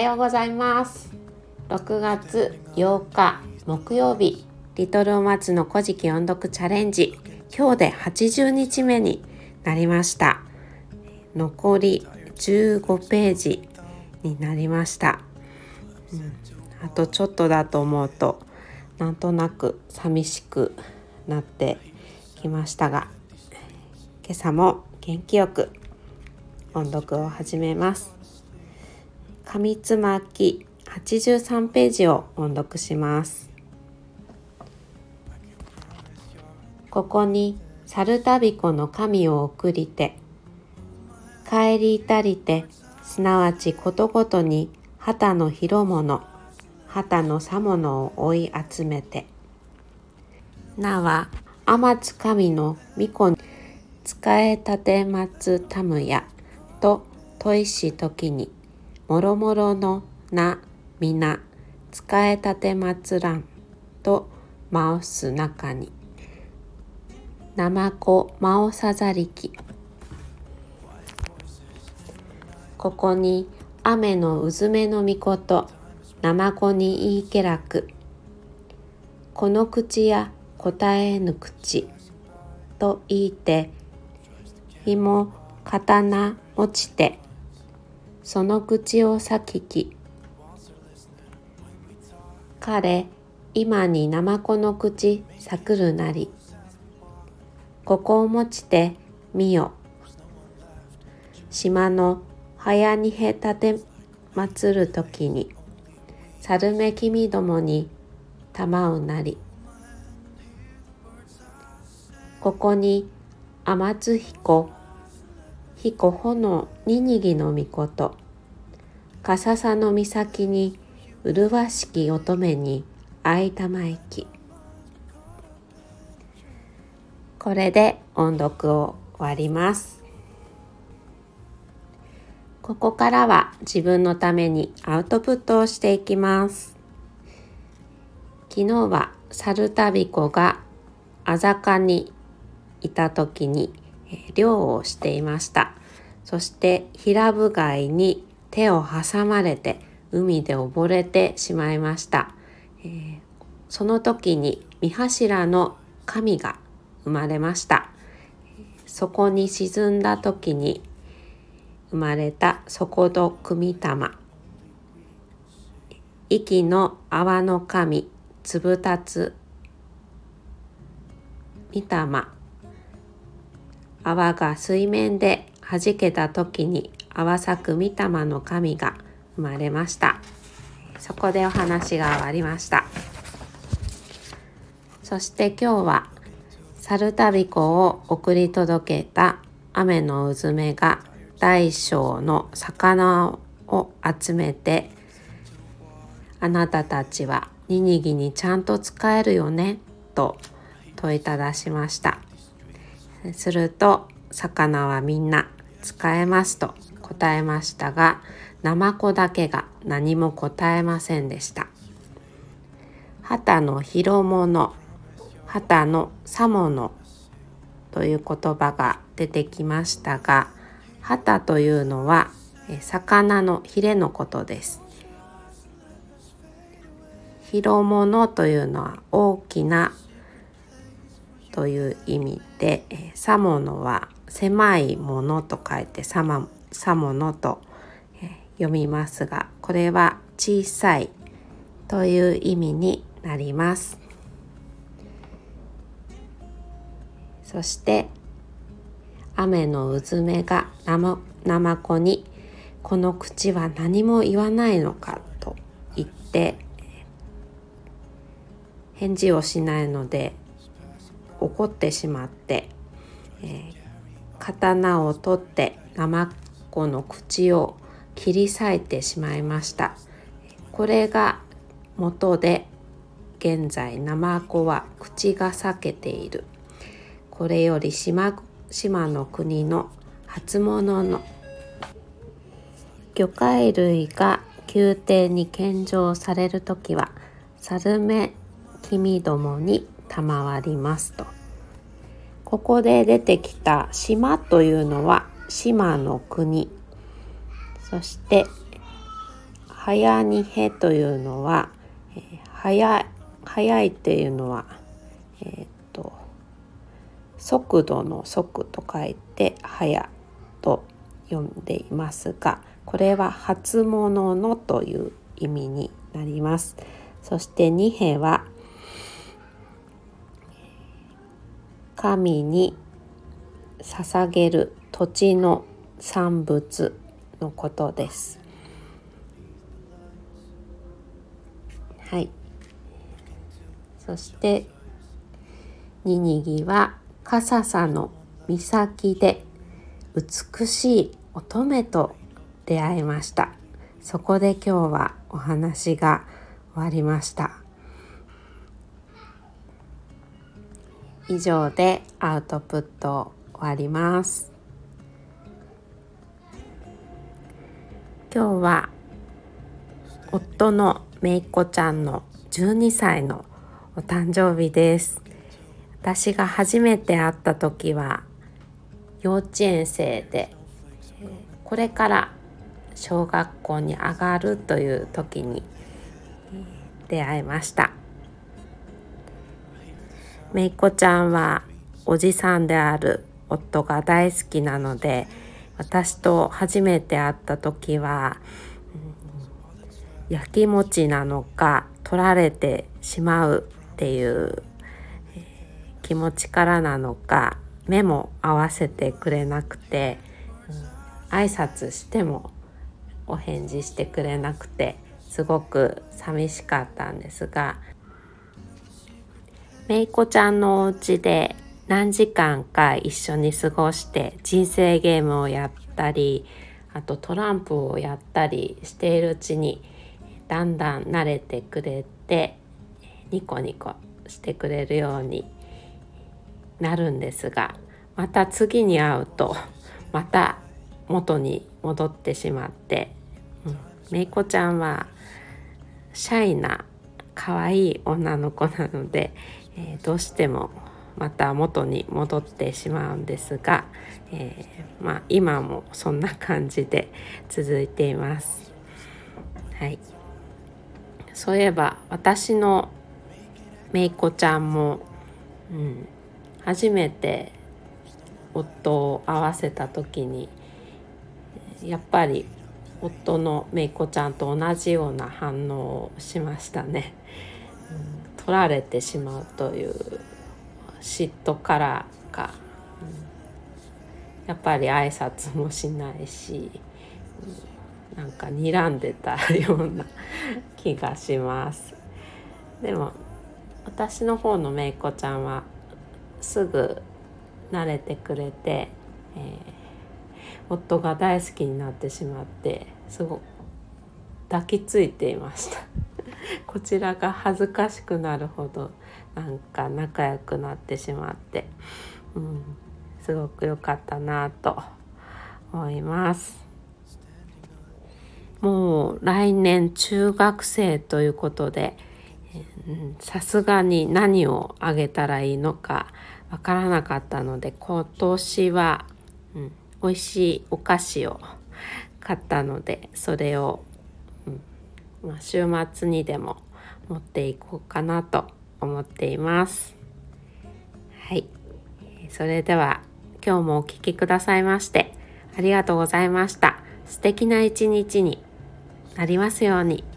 はようございます。6月8日木曜日リトルお松の古事記音読チャレンジ。今日で80日目になりました。残り15ページになりました、うん、あとちょっとだと思うとなんとなく寂しくなってきましたが今朝も元気よく音読を始めます。紙つまき83ページを音読します。ここに猿たびこの神を送りて帰りたりてすなわちことごとに旗の広物旗のさ物を追い集めてなは天津神の御子に使えたてまつたむやと問いし時にもろもろのな皆使えたてまつらんと回す中に。なまこまおさざりき。ここに雨のうずめのみことなまこにいいけらく。この口や答えぬ口と言いてひも刀落ちて。その口をさきき。彼今にナマコの口さくるなり。ここを持ちてみよ。島の早にへたてまつるときに猿め君どもに玉うなり。ここに天津彦彦炎ににぎのみこと笠佐の岬に麗しき乙女に会いたまえき。これで音読を終わります。ここからは自分のためにアウトプットをしていきます。昨日は猿たびこがあざかにいた時に漁をしていました。そして平部貝に手を挟まれて海で溺れてしまいました、えー、その時に三柱の神が生まれました。そこに沈んだ時に生まれた底戸組玉。息の泡の神つぶたつ御霊泡が水面で弾けた時に泡咲く御霊の神が生まれました。そこでお話が終わりました。そして今日は猿旅子を送り届けた雨のうずめが大小の魚を集めてあなたたちはニニギにちゃんと使えるよねと問いただしました。すると魚はみんな使えますと答えましたがナマコだけが何も答えませんでした。旗の広物旗のさものという言葉が出てきましたが旗というのは魚のヒレのことです。広物というのは大きなという意味で、さものは狭いものと書いてさまさものと、読みますがこれは小さいという意味になります。そして雨のうずめがなまこにこの口は何も言わないのかと言って返事をしないので怒ってしまって、えー、刀を取ってナマコの口を切り裂いてしまいました。これが元で現在ナマコは口が裂けている。これより島島の国の初物の魚介類が宮廷に献上される時はサルメ君どもに賜りますと。ここで出てきた島というのは島の国。そして早にへというのは、え、早い早いっていうのはえー、っと速度の速と書いて早と読んでいますがこれは初物のという意味になります。そして二兵は神に捧げる土地の産物のことです。はい。そしてニニギは笠佐の岬で美しい乙女と出会いました。そこで今日はお話が終わりました。以上でアウトプット終わります。今日は夫のめいっ子ちゃんの12歳のお誕生日です。私が初めて会った時は幼稚園生でこれから小学校に上がるという時に出会いました。めいっ子ちゃんはおじさんである夫が大好きなので私と初めて会った時は、うん、焼き餅なのか取られてしまうっていう、えー、気持ちからなのか目も合わせてくれなくて、うん、挨拶してもお返事してくれなくてすごく寂しかったんですがめいこちゃんのお家で何時間か一緒に過ごして人生ゲームをやったりあとトランプをやったりしているうちにだんだん慣れてくれてニコニコしてくれるようになるんですがまた次に会うとまた元に戻ってしまって、うん、めいこちゃんはシャイな可愛い女の子なので、えー、どうしてもまた元に戻ってしまうんですが、えー、まあ、今もそんな感じで続いています。はい、そういえば私のめいこちゃんも、うん、初めて夫を会わせた時にやっぱり夫のめいこちゃんと同じような反応をしましたね、取られてしまうという嫉妬からか、うん、やっぱり挨拶もしないし、うん、なんか睨んでたような気がします。でも私の方のめいこちゃんはすぐ慣れてくれて、えー、夫が大好きになってしまってすごく抱きついていました。こちらが恥ずかしくなるほどなんか仲良くなってしまって、うん、すごく良かったなと思います。もう来年中学生ということでさすがに何をあげたらいいのかわからなかったので今年は、うん、美味しいお菓子を買ったのでそれを、まあ、週末にでも持っていこうかなと思っています。はい、それでは今日もお聴きくださいましてありがとうございました。素敵な一日になりますように。